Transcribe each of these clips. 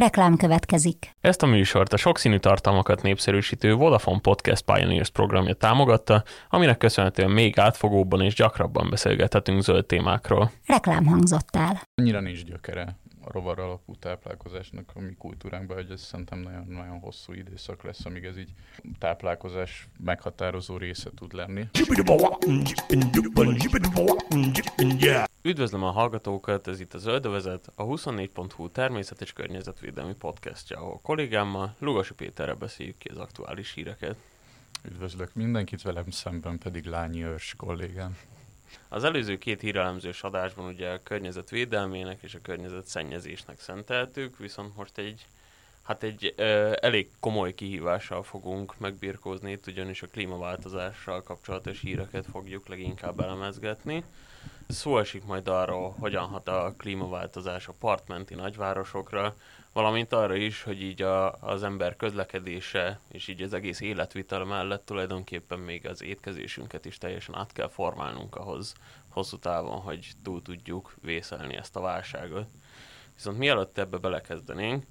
Reklám következik. Ezt a műsort a sokszínű tartalmakat népszerűsítő Vodafone Podcast Pioneers programja támogatta, aminek köszönhetően még átfogóbban és gyakrabban beszélgethetünk zöld témákról. Reklám hangzott el. Annyira nincs gyökere a rovar alapú táplálkozásnak a mi kultúránkban, hogy ez szerintem nagyon-nagyon hosszú időszak lesz, amíg ez így táplálkozás meghatározó része tud lenni. Üdvözlöm a hallgatókat, ez itt a Zöldövezet, a 24.hu természet és környezetvédelmi podcastja, ahol kollégámmal, Lugasi Péterrel beszéljük ki az aktuális híreket. Üdvözlök mindenkit, velem szemben pedig Lányi Őrs kollégám. Az előző két hírelemzős adásban ugye a környezetvédelmének és a környezetszennyezésnek szenteltük, viszont most egy Hát egy ö, elég komoly kihívással fogunk megbirkózni, itt ugyanis a klímaváltozással kapcsolatos híreket fogjuk leginkább elemezgetni. Szó esik majd arról, hogyan hat a klímaváltozás a partmenti nagyvárosokra, valamint arra is, hogy így a, az ember közlekedése és így az egész életvitel mellett tulajdonképpen még az étkezésünket is teljesen át kell formálnunk ahhoz hosszú távon, hogy túl tudjuk vészelni ezt a válságot. Viszont mielőtt ebbe belekezdenénk,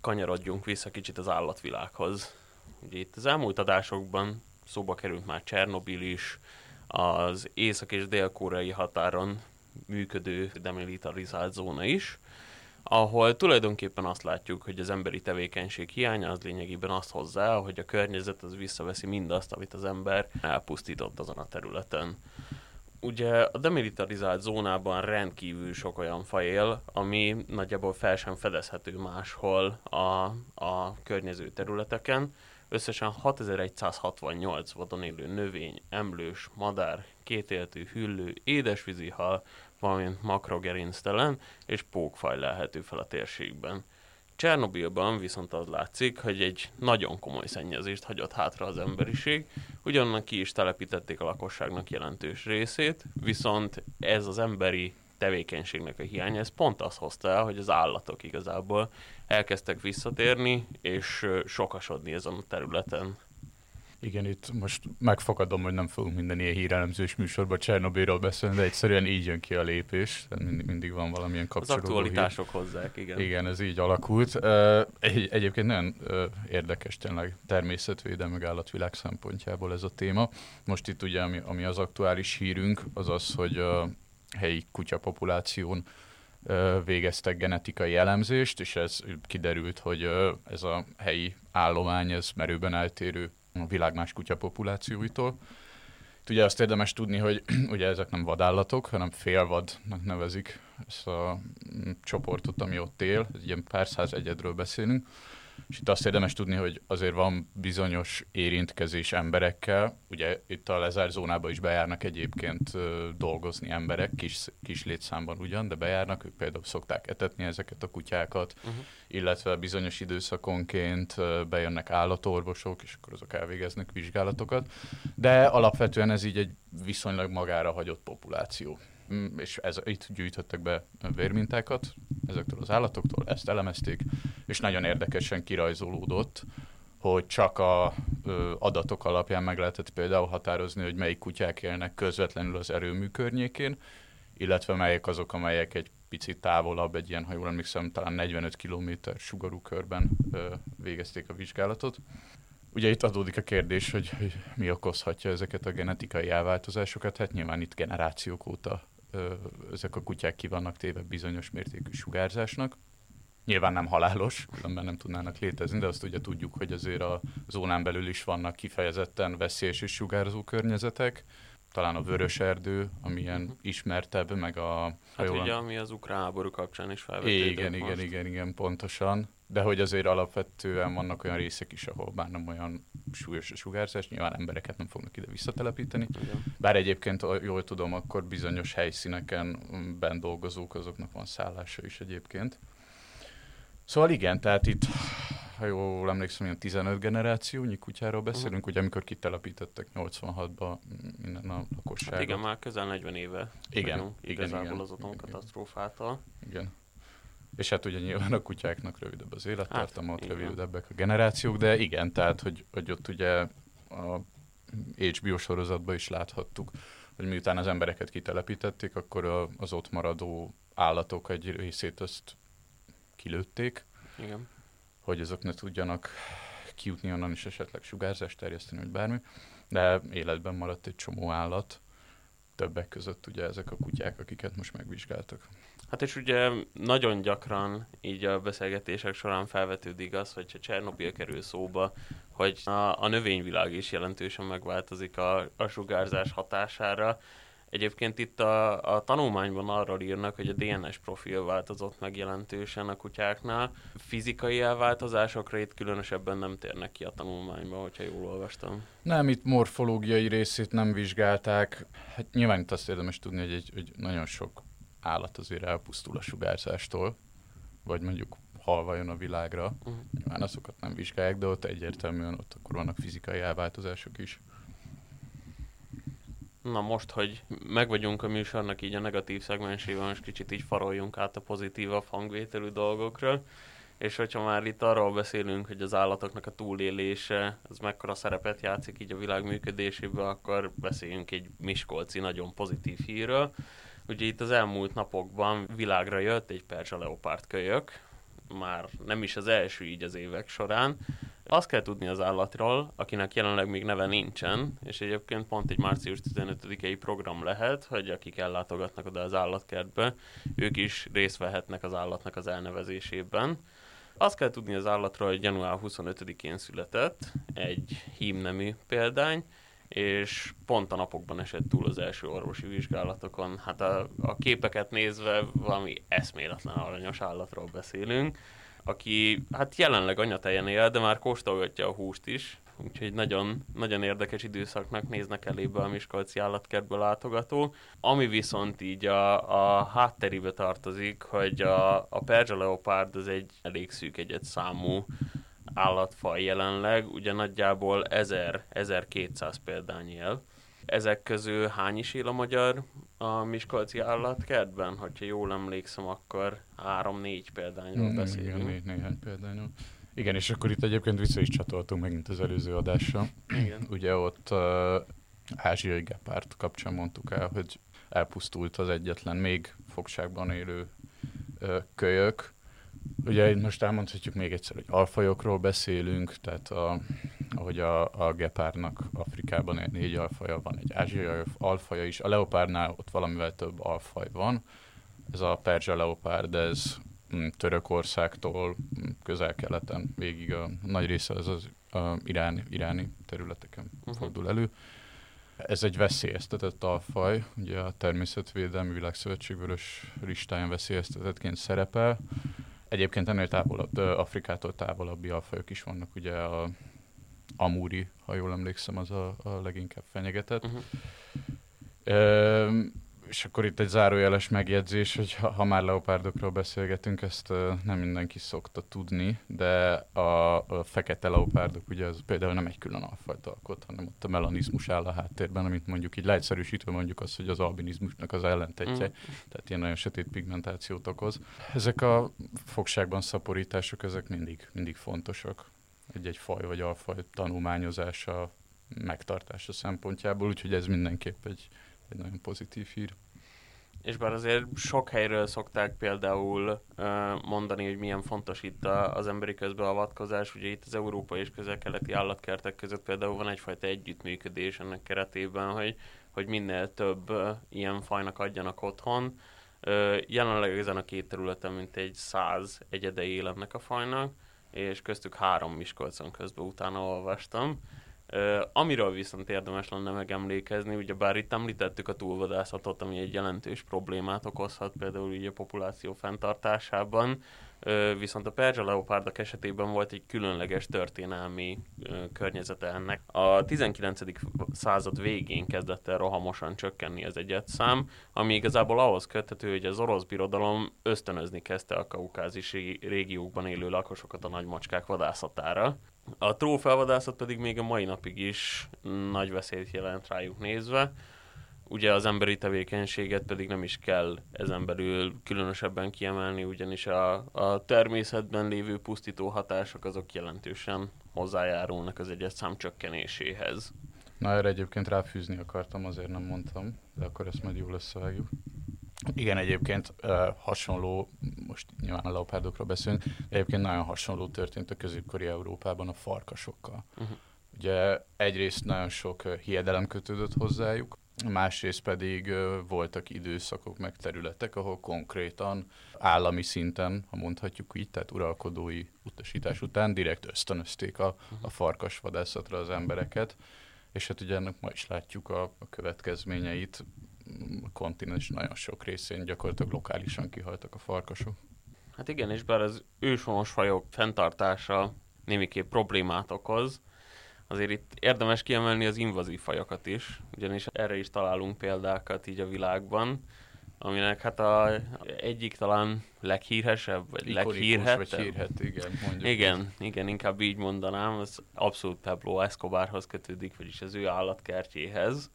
kanyarodjunk vissza kicsit az állatvilághoz. Ugye itt az elmúlt adásokban szóba került már Csernobil is, az észak- és dél-koreai határon működő demilitarizált zóna is, ahol tulajdonképpen azt látjuk, hogy az emberi tevékenység hiánya az lényegében azt hozzá, hogy a környezet az visszaveszi mindazt, amit az ember elpusztított azon a területen. Ugye a demilitarizált zónában rendkívül sok olyan faj él, ami nagyjából fel sem fedezhető máshol a, a környező területeken. Összesen 6168 vadon élő növény, emlős, madár, kétéltű hüllő, édesvízi hal, valamint makrogerinctelen és pókfaj lehető fel a térségben. Csernobilban viszont az látszik, hogy egy nagyon komoly szennyezést hagyott hátra az emberiség, ugyannak ki is telepítették a lakosságnak jelentős részét, viszont ez az emberi tevékenységnek a hiánya, ez pont azt hozta el, hogy az állatok igazából elkezdtek visszatérni és sokasodni ezen a területen. Igen, itt most megfogadom, hogy nem fogunk minden ilyen hírelemzős műsorban Csernobyról beszélni, de egyszerűen így jön ki a lépés, mindig, van valamilyen kapcsolódó Az aktualitások hír. hozzák, igen. Igen, ez így alakult. Egy, egyébként nagyon érdekes tényleg természetvédelmi meg állatvilág szempontjából ez a téma. Most itt ugye, ami, ami az aktuális hírünk, az az, hogy helyi kutyapopuláción végeztek genetikai elemzést, és ez kiderült, hogy ez a helyi állomány, ez merőben eltérő a világ más kutyapopulációitól. Itt ugye azt érdemes tudni, hogy ugye ezek nem vadállatok, hanem félvadnak nevezik ezt a mm, csoportot, ami ott él, ez ilyen pár száz egyedről beszélünk. És itt azt érdemes tudni, hogy azért van bizonyos érintkezés emberekkel. Ugye itt a lezárt zónába is bejárnak egyébként dolgozni emberek, kis, kis létszámban ugyan, de bejárnak, ők például szokták etetni ezeket a kutyákat, uh-huh. illetve bizonyos időszakonként bejönnek állatorvosok, és akkor azok elvégeznek vizsgálatokat. De alapvetően ez így egy viszonylag magára hagyott populáció. Mm, és ez, itt gyűjtöttek be vérmintákat ezektől az állatoktól, ezt elemezték, és nagyon érdekesen kirajzolódott, hogy csak a ö, adatok alapján meg lehetett például határozni, hogy melyik kutyák élnek közvetlenül az erőmű környékén, illetve melyek azok, amelyek egy picit távolabb, egy ilyen, ha jól emlékszem, talán 45 km sugarú körben ö, végezték a vizsgálatot. Ugye itt adódik a kérdés, hogy, hogy mi okozhatja ezeket a genetikai elváltozásokat, hát nyilván itt generációk óta ezek a kutyák ki vannak téve bizonyos mértékű sugárzásnak. Nyilván nem halálos, különben nem tudnának létezni, de azt ugye tudjuk, hogy azért a zónán belül is vannak kifejezetten veszélyes és sugárzó környezetek. Talán a vörös erdő, amilyen uh-huh. ismertebb, meg a... Hát ugye, ami az ukrán háború kapcsán is felvetődött Igen, igen, igen, igen, igen, pontosan de hogy azért alapvetően vannak olyan részek is, ahol már nem olyan súlyos a sugárzás, nyilván embereket nem fognak ide visszatelepíteni. Igen. Bár egyébként, jól tudom, akkor bizonyos helyszíneken bent dolgozók, azoknak van szállása is egyébként. Szóval igen, tehát itt, ha jól emlékszem, ilyen 15 generációnyi kutyáról beszélünk, uh-huh. ugye amikor kitelepítettek 86-ba minden a lakosságot. Hát igen, már közel 40 éve igen, vagyunk igen, igazából igen, az atomkatasztrófától. Igen. És hát ugye nyilván a kutyáknak rövidebb az élettartama, hát, ott rövidebbek a generációk, de igen, tehát hogy, hogy ott ugye a HBO sorozatban is láthattuk, hogy miután az embereket kitelepítették, akkor a, az ott maradó állatok egy részét azt kilőtték. Igen. Hogy azok ne tudjanak kijutni onnan is esetleg sugárzást terjeszteni, vagy bármi, de életben maradt egy csomó állat, többek között ugye ezek a kutyák, akiket most megvizsgáltak. Hát és ugye nagyon gyakran így a beszélgetések során felvetődik az, hogyha Csernobil kerül szóba, hogy a, a növényvilág is jelentősen megváltozik a, a sugárzás hatására. Egyébként itt a, a tanulmányban arról írnak, hogy a DNS profil változott meg jelentősen a kutyáknál. Fizikai elváltozásokra itt különösebben nem térnek ki a tanulmányban, hogyha jól olvastam. Nem, itt morfológiai részét nem vizsgálták. Hát nyilván itt azt érdemes tudni, hogy, egy, hogy nagyon sok állat azért elpusztul a sugárzástól, vagy mondjuk halva jön a világra. Uh-huh. Nyilván azokat nem vizsgálják, de ott egyértelműen ott akkor vannak fizikai elváltozások is. Na most, hogy meg vagyunk a műsornak így a negatív szegmensében, most kicsit így faroljunk át a pozitívabb hangvételű dolgokra. És hogyha már itt arról beszélünk, hogy az állatoknak a túlélése, az mekkora szerepet játszik így a világ működésében, akkor beszéljünk egy Miskolci nagyon pozitív hírről. Ugye itt az elmúlt napokban világra jött egy perzsa leopárt kölyök, már nem is az első így az évek során. Azt kell tudni az állatról, akinek jelenleg még neve nincsen, és egyébként pont egy március 15-i program lehet, hogy akik ellátogatnak oda az állatkertbe, ők is részt vehetnek az állatnak az elnevezésében. Azt kell tudni az állatról, hogy január 25-én született, egy hímnemű példány, és pont a napokban esett túl az első orvosi vizsgálatokon. Hát a, a képeket nézve valami eszméletlen aranyos állatról beszélünk, aki hát jelenleg anyatejen él, de már kóstolgatja a húst is, úgyhogy nagyon, nagyon érdekes időszaknak néznek elébe a Miskolci állatkertből látogató. Ami viszont így a, a hátterébe tartozik, hogy a, a Perzsa Leopard az egy elég szűk egyet számú állatfaj jelenleg, ugye nagyjából 1000-1200 példány él. Ezek közül hány is él a magyar a Miskolci állatkertben? Hogyha jól emlékszem, akkor 3-4 példányról mm, beszélünk. Igen, négy, néhány példányról. Igen, és akkor itt egyébként vissza is csatoltunk megint az előző adásra. Igen. Ugye ott uh, ázsiai gepárt kapcsán mondtuk el, hogy elpusztult az egyetlen még fogságban élő uh, kölyök, Ugye most elmondhatjuk még egyszer, hogy alfajokról beszélünk, tehát a, ahogy a, a gepárnak Afrikában négy alfaja van, egy ázsiai alfaja is, a leopárnál ott valamivel több alfaj van, ez a perzsa leopárd, ez mm, Törökországtól mm, közel-keleten végig a nagy része az az a iráni, iráni területeken uh-huh. fordul elő. Ez egy veszélyeztetett alfaj, ugye a Természetvédelmi Világszövetség vörös listáján veszélyeztetettként szerepel. Egyébként ennél távolabb, Afrikától távolabbi alfajok is vannak, ugye a Amúri, ha jól emlékszem, az a, a leginkább fenyegetett. Uh-huh. És akkor itt egy zárójeles megjegyzés, hogy ha, ha már leopárdokról beszélgetünk, ezt uh, nem mindenki szokta tudni, de a, a fekete leopárdok ugye az például nem egy külön alfajt alkot, hanem ott a melanizmus áll a háttérben, amit mondjuk így leegyszerűsítve mondjuk az, hogy az albinizmusnak az ellentetje, mm. tehát ilyen nagyon sötét pigmentációt okoz. Ezek a fogságban szaporítások, ezek mindig, mindig fontosak. Egy-egy faj vagy alfaj tanulmányozása, megtartása szempontjából, úgyhogy ez mindenképp egy, egy nagyon pozitív hír. És bár azért sok helyről szokták például mondani, hogy milyen fontos itt az emberi közbeavatkozás, ugye itt az európai és közel-keleti állatkertek között például van egyfajta együttműködés ennek keretében, hogy, hogy minél több ilyen fajnak adjanak otthon. Jelenleg ezen a két területen mint egy száz egyede él ennek a fajnak, és köztük három Miskolcon közben utána olvastam Uh, amiről viszont érdemes lenne megemlékezni, ugye bár itt említettük a túlvadászatot, ami egy jelentős problémát okozhat például így a populáció fenntartásában, viszont a perzsa leopárdak esetében volt egy különleges történelmi uh, környezete ennek. A 19. század végén kezdett el rohamosan csökkenni az egyetszám, ami igazából ahhoz köthető, hogy az orosz birodalom ösztönözni kezdte a kaukázisi régiókban élő lakosokat a nagymacskák vadászatára. A trófeavadászat pedig még a mai napig is nagy veszélyt jelent rájuk nézve. Ugye az emberi tevékenységet pedig nem is kell ezen belül különösebben kiemelni, ugyanis a, a természetben lévő pusztító hatások azok jelentősen hozzájárulnak az egyes szám csökkenéséhez. Na erre egyébként ráfűzni akartam, azért nem mondtam, de akkor ezt majd jól összevágjuk. Igen, egyébként uh, hasonló, most nyilván a leopárdokról beszélünk, egyébként nagyon hasonló történt a középkori Európában a farkasokkal. Uh-huh. Ugye egyrészt nagyon sok uh, hiedelem kötődött hozzájuk, másrészt pedig uh, voltak időszakok, meg területek, ahol konkrétan állami szinten, ha mondhatjuk így, tehát uralkodói utasítás után direkt ösztönözték a, a farkasvadászatra az embereket, és hát ugye ennek ma is látjuk a, a következményeit, kontinens nagyon sok részén gyakorlatilag lokálisan kihaltak a farkasok. Hát igen, és bár az őshonos fajok fenntartása némiképp problémát okoz, azért itt érdemes kiemelni az invazív fajokat is, ugyanis erre is találunk példákat így a világban, aminek hát a egyik talán leghíresebb, vagy Ikonikus, leghírhettebb. Vagy hírhet, igen, mondjuk. Igen, igen, inkább így mondanám, az abszolút Pablo Escobarhoz kötődik, vagyis az ő állatkertjéhez.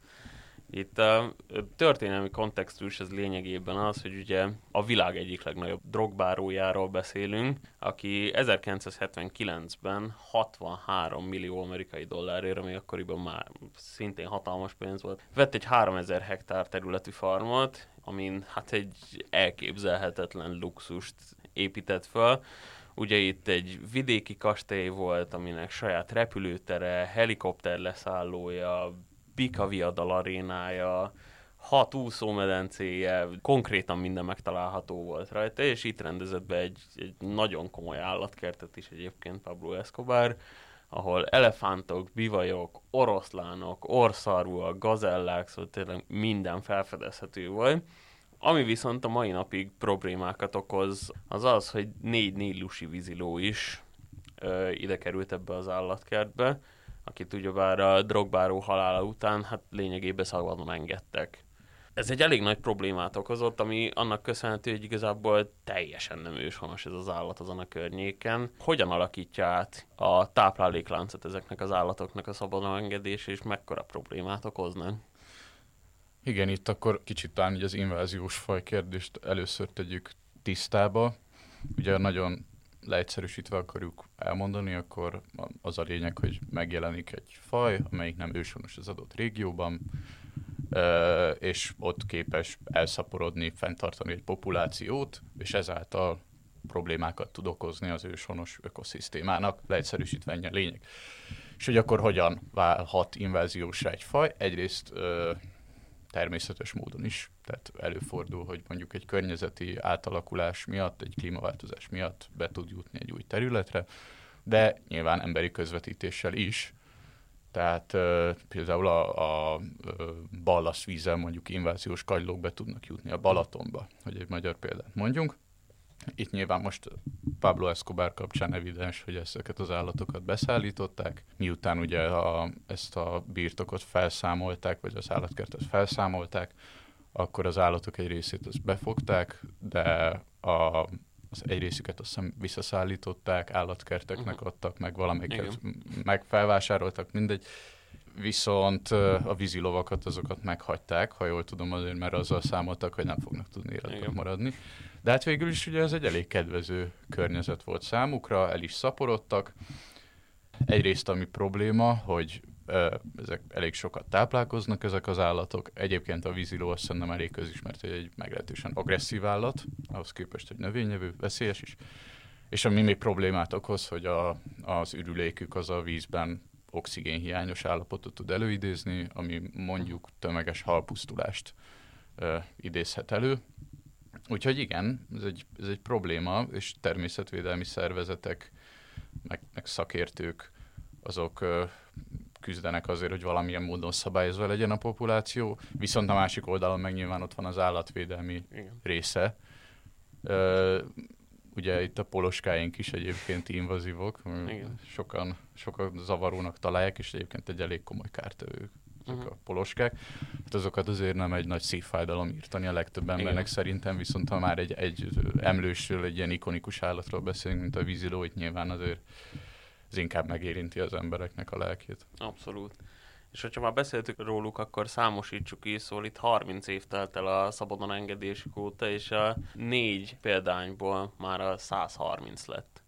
Itt a történelmi kontextus az lényegében az, hogy ugye a világ egyik legnagyobb drogbárójáról beszélünk, aki 1979-ben 63 millió amerikai dollárért, ami akkoriban már szintén hatalmas pénz volt, vett egy 3000 hektár területű farmot, amin hát egy elképzelhetetlen luxust épített fel. Ugye itt egy vidéki kastély volt, aminek saját repülőtere, helikopter leszállója, Bika Viadal arénája, hat úszómedencéje, konkrétan minden megtalálható volt rajta, és itt rendezett be egy, egy nagyon komoly állatkertet is egyébként Pablo Escobar, ahol elefántok, bivajok, oroszlánok, orszarúak, gazellák, szóval tényleg minden felfedezhető volt. Ami viszont a mai napig problémákat okoz, az az, hogy négy nílusi víziló is ö, ide került ebbe az állatkertbe, akit ugyebár a drogbáró halála után hát lényegében szabadon engedtek. Ez egy elég nagy problémát okozott, ami annak köszönhető, hogy igazából teljesen nem őshonos ez az állat azon a környéken. Hogyan alakítja át a táplálékláncot ezeknek az állatoknak a szabadon engedés, és mekkora problémát okoznak? Igen, itt akkor kicsit talán az inváziós faj kérdést először tegyük tisztába. Ugye nagyon leegyszerűsítve akarjuk elmondani, akkor az a lényeg, hogy megjelenik egy faj, amelyik nem őshonos az adott régióban, és ott képes elszaporodni, fenntartani egy populációt, és ezáltal problémákat tud okozni az őshonos ökoszisztémának, leegyszerűsítve ennyi a lényeg. És hogy akkor hogyan válhat inváziósra egy faj? Egyrészt természetes módon is. Tehát előfordul, hogy mondjuk egy környezeti átalakulás miatt, egy klímaváltozás miatt be tud jutni egy új területre, de nyilván emberi közvetítéssel is. Tehát például a, a ballaszvízzel mondjuk inváziós kagylók be tudnak jutni a Balatonba, hogy egy magyar példát mondjunk. Itt nyilván most Pablo Escobar kapcsán evidens, hogy ezeket az állatokat beszállították, miután ugye a, ezt a birtokot felszámolták, vagy az állatkertet felszámolták, akkor az állatok egy részét azt befogták, de a, az egy részüket azt hiszem visszaszállították, állatkerteknek uh-huh. adtak, meg valamelyiket meg felvásároltak, mindegy. Viszont a vízilovakat azokat meghagyták, ha jól tudom azért, mert azzal számoltak, hogy nem fognak tudni életben maradni. De hát végül is ugye ez egy elég kedvező környezet volt számukra, el is szaporodtak. Egyrészt ami probléma, hogy ezek elég sokat táplálkoznak ezek az állatok. Egyébként a víziló azt szerintem elég közismert, hogy egy meglehetősen agresszív állat, ahhoz képest, hogy növényevő, veszélyes is. És ami még problémát okoz, hogy a, az ürülékük az a vízben oxigénhiányos állapotot tud előidézni, ami mondjuk tömeges halpusztulást ö, idézhet elő, Úgyhogy igen, ez egy, ez egy probléma, és természetvédelmi szervezetek, meg, meg szakértők, azok ö, küzdenek azért, hogy valamilyen módon szabályozva legyen a populáció, viszont a másik oldalon meg nyilván ott van az állatvédelmi igen. része. Ö, ugye itt a poloskáink is egyébként invazívok, igen. sokan, sokan zavarónak találják, és egyébként egy elég komoly kártevők ezek uh-huh. a poloskák. Hát azokat azért nem egy nagy szívfájdalom írtani a legtöbb embernek Igen. szerintem, viszont ha már egy, egy emlősről, egy ilyen ikonikus állatról beszélünk, mint a víziló, itt nyilván azért ez inkább megérinti az embereknek a lelkét. Abszolút. És hogyha már beszéltük róluk, akkor számosítsuk is, szóval itt 30 év telt el a szabadon engedésük óta, és a négy példányból már a 130 lett.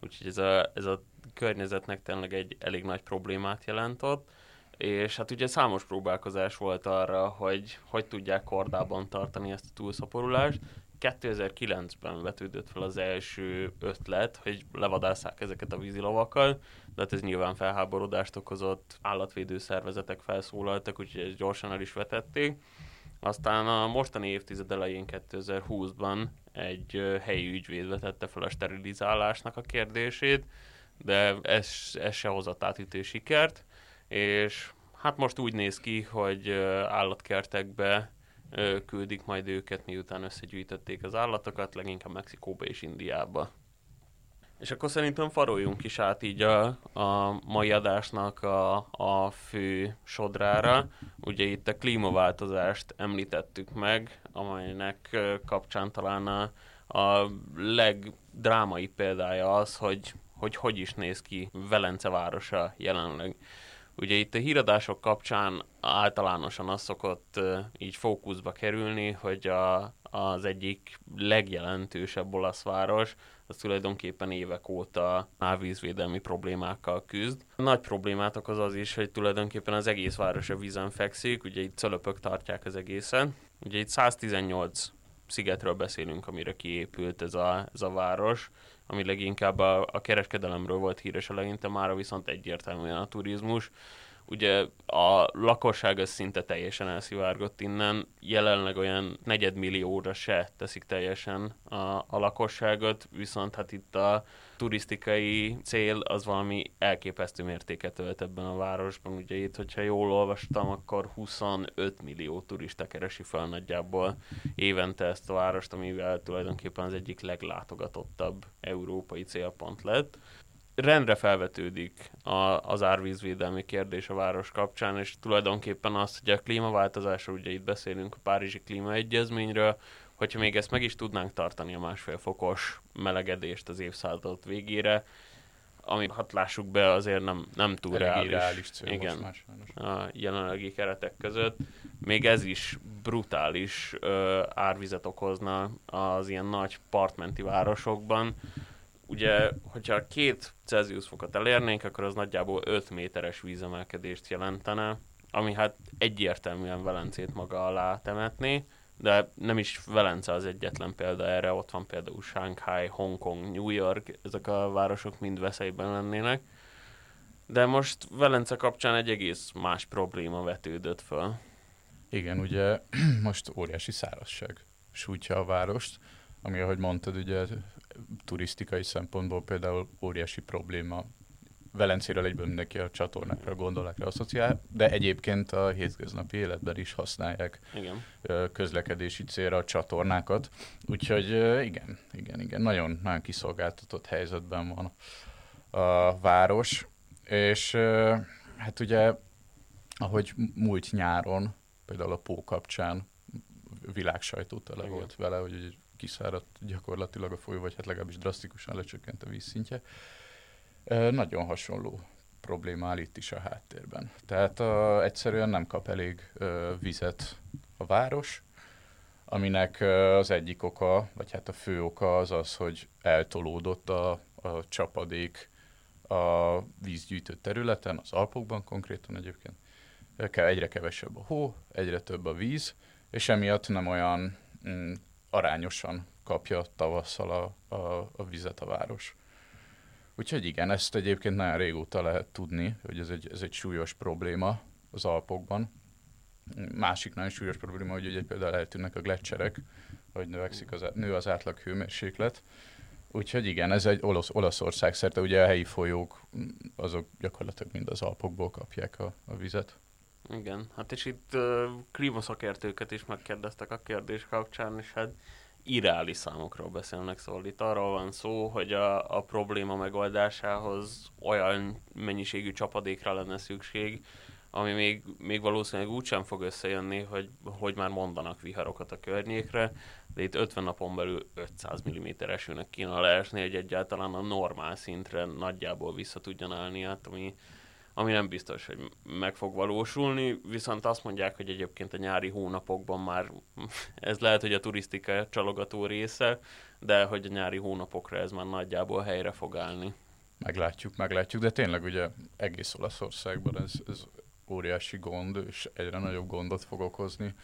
Úgyhogy ez a, ez a környezetnek tényleg egy elég nagy problémát jelentott és hát ugye számos próbálkozás volt arra, hogy hogy tudják kordában tartani ezt a túlszaporulást. 2009-ben vetődött fel az első ötlet, hogy levadásszák ezeket a vízilavakkal, de hát ez nyilván felháborodást okozott, állatvédő szervezetek felszólaltak, úgyhogy ezt gyorsan el is vetették. Aztán a mostani évtized elején 2020-ban egy helyi ügyvéd vetette fel a sterilizálásnak a kérdését, de ez, ez se hozott átütő sikert, és hát most úgy néz ki, hogy állatkertekbe küldik majd őket, miután összegyűjtötték az állatokat, leginkább Mexikóba és Indiába. És akkor szerintem faroljunk is át így a, a mai adásnak a, a fő sodrára. Ugye itt a klímaváltozást említettük meg, amelynek kapcsán talán a, a legdrámai példája az, hogy, hogy hogy is néz ki Velence városa jelenleg. Ugye itt a híradások kapcsán általánosan az szokott így fókuszba kerülni, hogy a, az egyik legjelentősebb olasz város, az tulajdonképpen évek óta árvízvédelmi problémákkal küzd. Nagy problémát okoz az is, hogy tulajdonképpen az egész város a vízen fekszik, ugye itt cölöpök tartják az egészet. Ugye itt 118 szigetről beszélünk, amire kiépült ez a, ez a város, ami leginkább a, a kereskedelemről volt híres eleinte, már viszont egyértelműen a turizmus. Ugye a lakosság az szinte teljesen elszivárgott innen, jelenleg olyan negyedmillióra se teszik teljesen a, a lakosságot, viszont hát itt a turisztikai cél az valami elképesztő mértéket ölt ebben a városban. Ugye itt, hogyha jól olvastam, akkor 25 millió turista keresi fel nagyjából évente ezt a várost, amivel tulajdonképpen az egyik leglátogatottabb európai célpont lett rendre felvetődik a, az árvízvédelmi kérdés a város kapcsán, és tulajdonképpen az, hogy a klímaváltozásról, ugye itt beszélünk a Párizsi Klímaegyezményről, hogyha még ezt meg is tudnánk tartani a másfél fokos melegedést az évszázad végére, ami hát lássuk be azért nem, nem túl reális. reális cél Igen, más, a jelenlegi keretek között. Még ez is brutális ö, árvizet okozna az ilyen nagy partmenti városokban, ugye, hogyha két Celsius fokot elérnénk, akkor az nagyjából 5 méteres vízemelkedést jelentene, ami hát egyértelműen Velencét maga alá temetné, de nem is Velence az egyetlen példa erre, ott van például Shanghai, Hongkong, New York, ezek a városok mind veszélyben lennének. De most Velence kapcsán egy egész más probléma vetődött föl. Igen, ugye most óriási szárazság sújtja a várost, ami, ahogy mondtad, ugye turisztikai szempontból például óriási probléma. Velencéről egyből mindenki a csatornákra, gondolákra asszociál, de egyébként a hétköznapi életben is használják igen. közlekedési célra a csatornákat. Úgyhogy igen, igen, igen, nagyon, nagyon kiszolgáltatott helyzetben van a város, és hát ugye, ahogy múlt nyáron, például a Pó kapcsán világsajtó tele volt vele, hogy kiszáradt gyakorlatilag a folyó, vagy hát legalábbis drasztikusan lecsökkent a vízszintje. Nagyon hasonló probléma áll itt is a háttérben. Tehát a, egyszerűen nem kap elég ö, vizet a város, aminek az egyik oka, vagy hát a fő oka az az, hogy eltolódott a, a csapadék a vízgyűjtő területen, az Alpokban konkrétan egyébként. Egyre kevesebb a hó, egyre több a víz, és emiatt nem olyan mm, arányosan kapja tavasszal a, a, a vizet a város. Úgyhogy igen, ezt egyébként nagyon régóta lehet tudni, hogy ez egy, ez egy súlyos probléma az Alpokban. Másik nagyon súlyos probléma, hogy ugye például eltűnnek a gletszerek, hogy növekszik az, nő az átlag hőmérséklet. Úgyhogy igen, ez egy olasz, Olaszország szerte, ugye a helyi folyók, azok gyakorlatilag mind az Alpokból kapják a, a vizet. Igen, hát és itt uh, klímaszakértőket is megkérdeztek a kérdés kapcsán, és hát irreális számokról beszélnek, szóval itt arról van szó, hogy a, a probléma megoldásához olyan mennyiségű csapadékra lenne szükség, ami még, még valószínűleg úgy sem fog összejönni, hogy, hogy már mondanak viharokat a környékre, de itt 50 napon belül 500 mm esőnek kéne leesni, hogy egyáltalán a normál szintre nagyjából vissza tudjon állni, hát ami ami nem biztos, hogy meg fog valósulni, viszont azt mondják, hogy egyébként a nyári hónapokban már ez lehet, hogy a turisztika csalogató része, de hogy a nyári hónapokra ez már nagyjából helyre fog állni. Meglátjuk, meglátjuk, de tényleg ugye egész Olaszországban ez, ez óriási gond, és egyre nagyobb gondot fog okozni,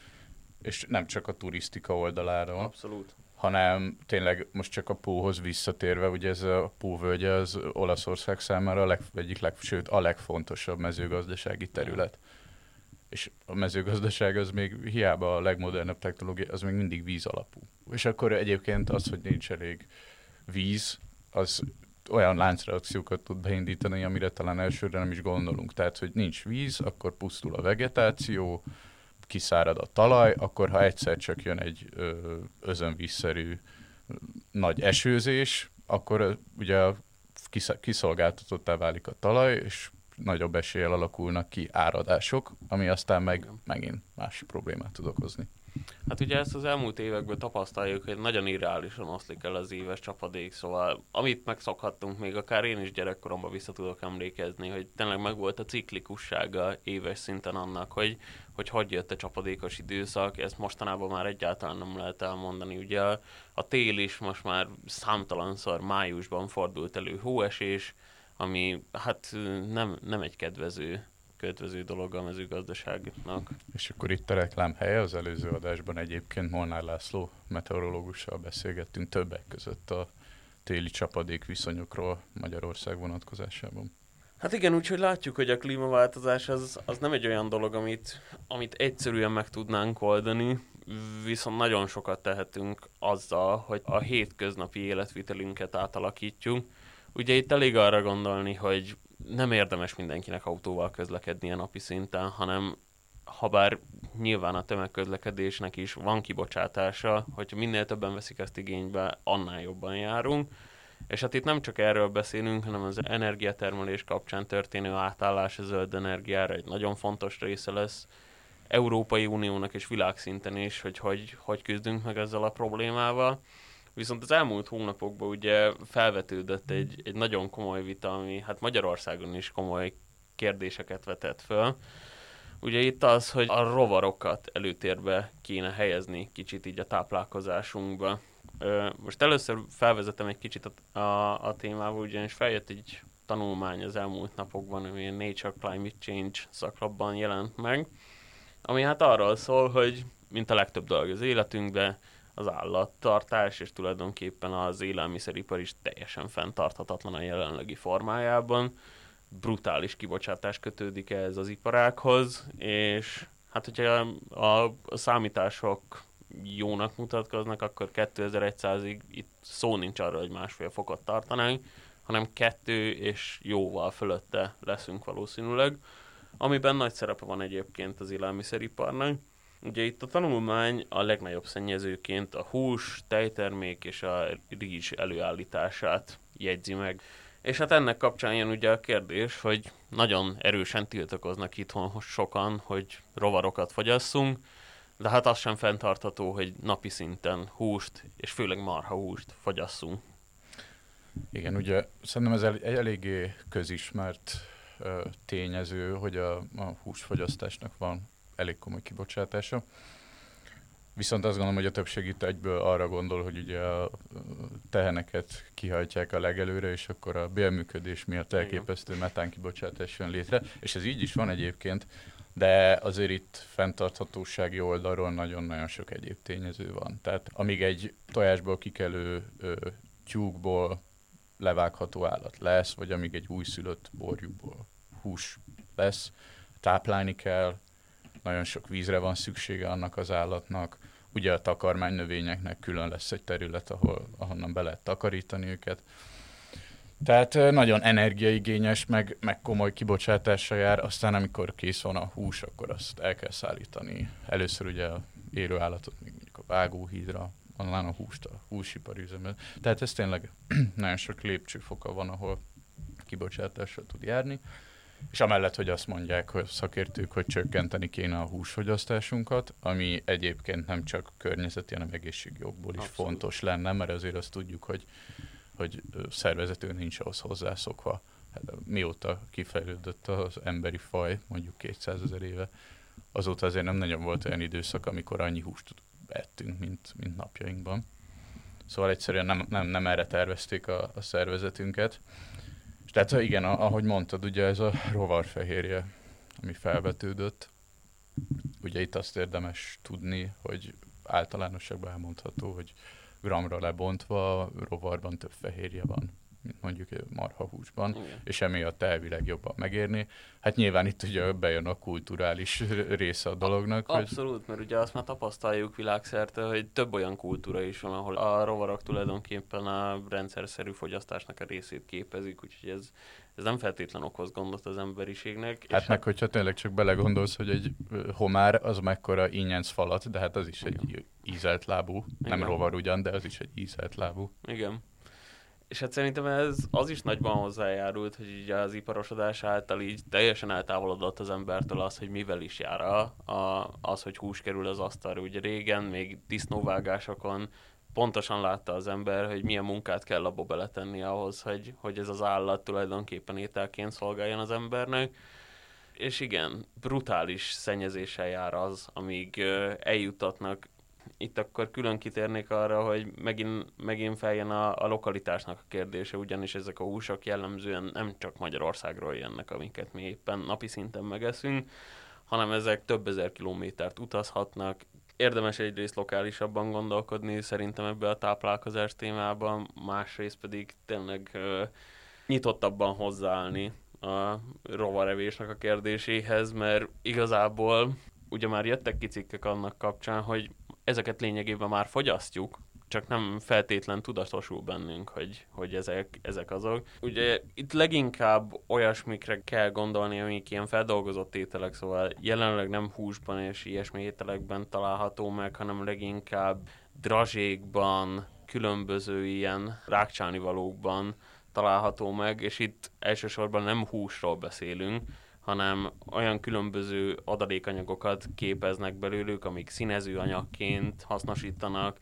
és nem csak a turisztika oldalára, Abszolút. Hanem tényleg most csak a Póhoz visszatérve, ugye ez a Póvölgye az Olaszország számára a leg, egyik leg, sőt a legfontosabb mezőgazdasági terület. És a mezőgazdaság az még hiába a legmodernebb technológia, az még mindig víz alapú. És akkor egyébként az, hogy nincs elég víz, az olyan láncreakciókat tud beindítani, amire talán elsőre nem is gondolunk. Tehát, hogy nincs víz, akkor pusztul a vegetáció, kiszárad a talaj, akkor ha egyszer csak jön egy ö, özönvízszerű nagy esőzés, akkor ugye kiszolgáltatottá válik a talaj, és nagyobb eséllyel alakulnak ki áradások, ami aztán meg megint más problémát tud okozni. Hát ugye ezt az elmúlt években tapasztaljuk, hogy nagyon irreálisan oszlik el az éves csapadék, szóval amit megszokhattunk, még akár én is gyerekkoromban vissza tudok emlékezni, hogy tényleg megvolt a ciklikussága éves szinten annak, hogy hogy, hogy jött a csapadékos időszak, ezt mostanában már egyáltalán nem lehet elmondani. Ugye a, a tél is most már számtalanszor májusban fordult elő hóesés, ami hát nem, nem egy kedvező kedvező dolog a mezőgazdaságnak. És akkor itt a reklám helye, az előző adásban egyébként Molnár László meteorológussal beszélgettünk többek között a téli csapadék viszonyokról Magyarország vonatkozásában. Hát igen, úgyhogy látjuk, hogy a klímaváltozás az, az nem egy olyan dolog, amit, amit egyszerűen meg tudnánk oldani, viszont nagyon sokat tehetünk azzal, hogy a hétköznapi életvitelünket átalakítjuk. Ugye itt elég arra gondolni, hogy nem érdemes mindenkinek autóval közlekednie napi szinten, hanem ha bár nyilván a tömegközlekedésnek is van kibocsátása, hogyha minél többen veszik ezt igénybe, annál jobban járunk. És hát itt nem csak erről beszélünk, hanem az energiatermelés kapcsán történő átállás a zöld energiára egy nagyon fontos része lesz. Európai Uniónak és világszinten is, hogy, hogy hogy küzdünk meg ezzel a problémával. Viszont az elmúlt hónapokban ugye felvetődött egy, egy nagyon komoly vita, ami hát Magyarországon is komoly kérdéseket vetett föl. Ugye itt az, hogy a rovarokat előtérbe kéne helyezni kicsit így a táplálkozásunkba. Most először felvezetem egy kicsit a, a, a témával, ugyanis feljött egy tanulmány az elmúlt napokban, ami a Nature Climate Change szaklapban jelent meg, ami hát arról szól, hogy mint a legtöbb dolog az életünkben, az állattartás, és tulajdonképpen az élelmiszeripar is teljesen fenntarthatatlan a jelenlegi formájában. Brutális kibocsátás kötődik ehhez az iparákhoz, és hát hogyha a számítások jónak mutatkoznak, akkor 2100-ig itt szó nincs arra, hogy másfél fokot tartanánk, hanem kettő és jóval fölötte leszünk valószínűleg, amiben nagy szerepe van egyébként az élelmiszeriparnak. Ugye itt a tanulmány a legnagyobb szennyezőként a hús, tejtermék és a rizs előállítását jegyzi meg. És hát ennek kapcsán jön ugye a kérdés, hogy nagyon erősen tiltakoznak itthon sokan, hogy rovarokat fogyasszunk, de hát az sem fenntartható, hogy napi szinten húst, és főleg marha húst fogyasszunk. Igen, ugye szerintem ez egy eléggé közismert ö, tényező, hogy a, a húsfogyasztásnak van elég komoly kibocsátása. Viszont azt gondolom, hogy a többség itt egyből arra gondol, hogy ugye a teheneket kihajtják a legelőre, és akkor a bélműködés miatt elképesztő metán kibocsátás jön létre. És ez így is van egyébként, de azért itt fenntarthatósági oldalról nagyon-nagyon sok egyéb tényező van. Tehát amíg egy tojásból kikelő ö, tyúkból levágható állat lesz, vagy amíg egy újszülött borjúból hús lesz, táplálni kell, nagyon sok vízre van szüksége annak az állatnak. Ugye a takarmány növényeknek külön lesz egy terület, ahol, ahonnan be lehet takarítani őket. Tehát nagyon energiaigényes, meg, meg komoly kibocsátása jár, aztán amikor kész van a hús, akkor azt el kell szállítani. Először ugye a élő állatot, még mondjuk a vágóhídra, onnan a húst a húsipari üzemet. Tehát ez tényleg nagyon sok lépcsőfoka van, ahol kibocsátással tud járni. És amellett, hogy azt mondják hogy szakértők, hogy csökkenteni kéne a húsfogyasztásunkat, ami egyébként nem csak környezeti, hanem egészségjogból is Abszolút. fontos lenne, mert azért azt tudjuk, hogy, hogy szervezetünk nincs ahhoz hozzászokva. Hát, mióta kifejlődött az emberi faj, mondjuk 200 ezer éve, azóta azért nem nagyon volt olyan időszak, amikor annyi húst ettünk, mint, mint napjainkban. Szóval egyszerűen nem, nem, nem erre tervezték a, a szervezetünket. És tehát igen, ahogy mondtad, ugye ez a rovarfehérje ami felvetődött. Ugye itt azt érdemes tudni, hogy általánosságban elmondható, hogy gramra lebontva rovarban több fehérje van, mint mondjuk marhahúsban, Igen. és emiatt elvileg jobban megérni. Hát nyilván itt ugye bejön a kulturális része a dolognak. A- abszolút, mert ugye azt már tapasztaljuk világszerte, hogy több olyan kultúra is van, ahol a rovarok tulajdonképpen a rendszerszerű fogyasztásnak a részét képezik, úgyhogy ez, ez nem feltétlen okoz gondot az emberiségnek. Hát meg, hogyha tényleg csak belegondolsz, hogy egy homár az mekkora ínyenc falat, de hát az is egy ízelt lábú. Nem Igen. rovar ugyan, de az is egy ízelt lábú. Igen. És hát szerintem ez az is nagyban hozzájárult, hogy így az iparosodás által így teljesen eltávolodott az embertől az, hogy mivel is jár a, az, hogy hús kerül az asztalra. Ugye régen, még disznóvágásokon pontosan látta az ember, hogy milyen munkát kell abba beletenni ahhoz, hogy, hogy ez az állat tulajdonképpen ételként szolgáljon az embernek. És igen, brutális szennyezéssel jár az, amíg eljutatnak itt akkor külön kitérnék arra, hogy megint, megint feljön a, a lokalitásnak a kérdése, ugyanis ezek a húsok jellemzően nem csak Magyarországról jönnek, amiket mi éppen napi szinten megeszünk, hanem ezek több ezer kilométert utazhatnak. Érdemes egyrészt lokálisabban gondolkodni szerintem ebbe a táplálkozás témában, másrészt pedig tényleg ö, nyitottabban hozzáállni a rovarevésnek a kérdéséhez, mert igazából ugye már jöttek ki cikkek annak kapcsán, hogy ezeket lényegében már fogyasztjuk, csak nem feltétlen tudatosul bennünk, hogy, hogy ezek, ezek azok. Ugye itt leginkább olyasmikre kell gondolni, amik ilyen feldolgozott ételek, szóval jelenleg nem húsban és ilyesmi ételekben található meg, hanem leginkább drazsékban, különböző ilyen rákcsánivalókban található meg, és itt elsősorban nem húsról beszélünk, hanem olyan különböző adalékanyagokat képeznek belőlük, amik színező anyagként hasznosítanak.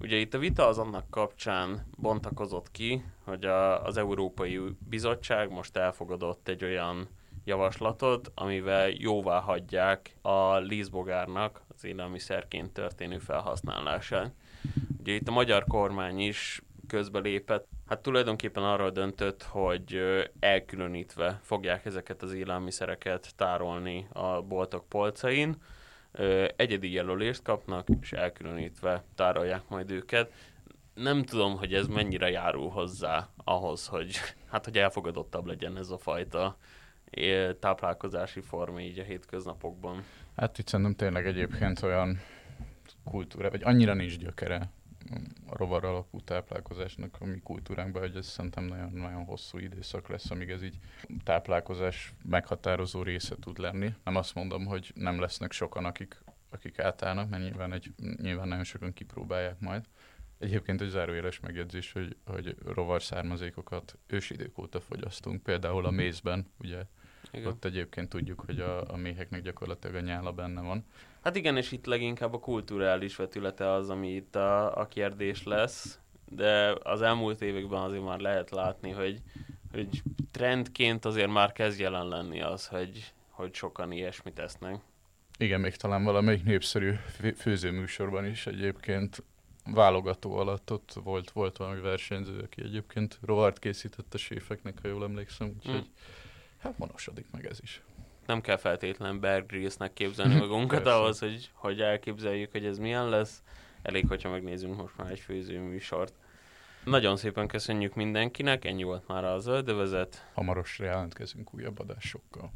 Ugye itt a vita az annak kapcsán bontakozott ki, hogy a, az Európai Bizottság most elfogadott egy olyan javaslatot, amivel jóvá hagyják a lízbogárnak az élelmiszerként történő felhasználását. Ugye itt a magyar kormány is közbelépett, hát tulajdonképpen arról döntött, hogy elkülönítve fogják ezeket az élelmiszereket tárolni a boltok polcain, egyedi jelölést kapnak, és elkülönítve tárolják majd őket. Nem tudom, hogy ez mennyire járul hozzá ahhoz, hogy, hát, hogy elfogadottabb legyen ez a fajta táplálkozási forma így a hétköznapokban. Hát itt szerintem tényleg egyébként olyan kultúra, vagy annyira nincs gyökere rovar alapú táplálkozásnak a mi kultúránkban, hogy ez szerintem nagyon-nagyon hosszú időszak lesz, amíg ez így táplálkozás meghatározó része tud lenni. Nem azt mondom, hogy nem lesznek sokan, akik, akik átállnak, mert nyilván, egy, nyilván nagyon sokan kipróbálják majd. Egyébként egy zárójeles megjegyzés, hogy, hogy rovar származékokat ősidők óta fogyasztunk, például a mézben, ugye Igen. ott egyébként tudjuk, hogy a, a méheknek gyakorlatilag a nyála benne van. Hát igen, és itt leginkább a kulturális vetülete az, ami itt a, a kérdés lesz, de az elmúlt években azért már lehet látni, hogy, hogy trendként azért már kezd jelen lenni az, hogy, hogy sokan ilyesmit esznek. Igen, még talán valamelyik népszerű fő- főzőműsorban is egyébként válogató alatt ott volt, volt valami versenyző, aki egyébként rovart készített a séfeknek, ha jól emlékszem, úgyhogy Mm. Hát monosodik meg ez is. Nem kell feltétlenül Bear Grylls-nek képzelni magunkat ahhoz, hogy, hogy elképzeljük, hogy ez milyen lesz. Elég, hogyha megnézzünk most már egy főzőműsort. Nagyon szépen köszönjük mindenkinek, ennyi volt már a zöldövezet. Hamarosan jelentkezünk újabb adásokkal.